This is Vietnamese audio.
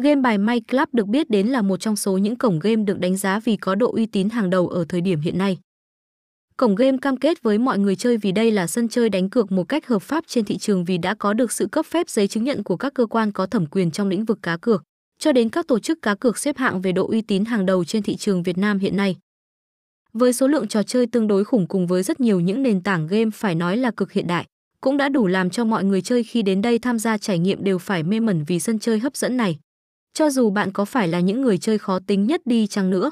Game bài May Club được biết đến là một trong số những cổng game được đánh giá vì có độ uy tín hàng đầu ở thời điểm hiện nay. Cổng game cam kết với mọi người chơi vì đây là sân chơi đánh cược một cách hợp pháp trên thị trường vì đã có được sự cấp phép giấy chứng nhận của các cơ quan có thẩm quyền trong lĩnh vực cá cược, cho đến các tổ chức cá cược xếp hạng về độ uy tín hàng đầu trên thị trường Việt Nam hiện nay. Với số lượng trò chơi tương đối khủng cùng với rất nhiều những nền tảng game phải nói là cực hiện đại, cũng đã đủ làm cho mọi người chơi khi đến đây tham gia trải nghiệm đều phải mê mẩn vì sân chơi hấp dẫn này. Cho dù bạn có phải là những người chơi khó tính nhất đi chăng nữa.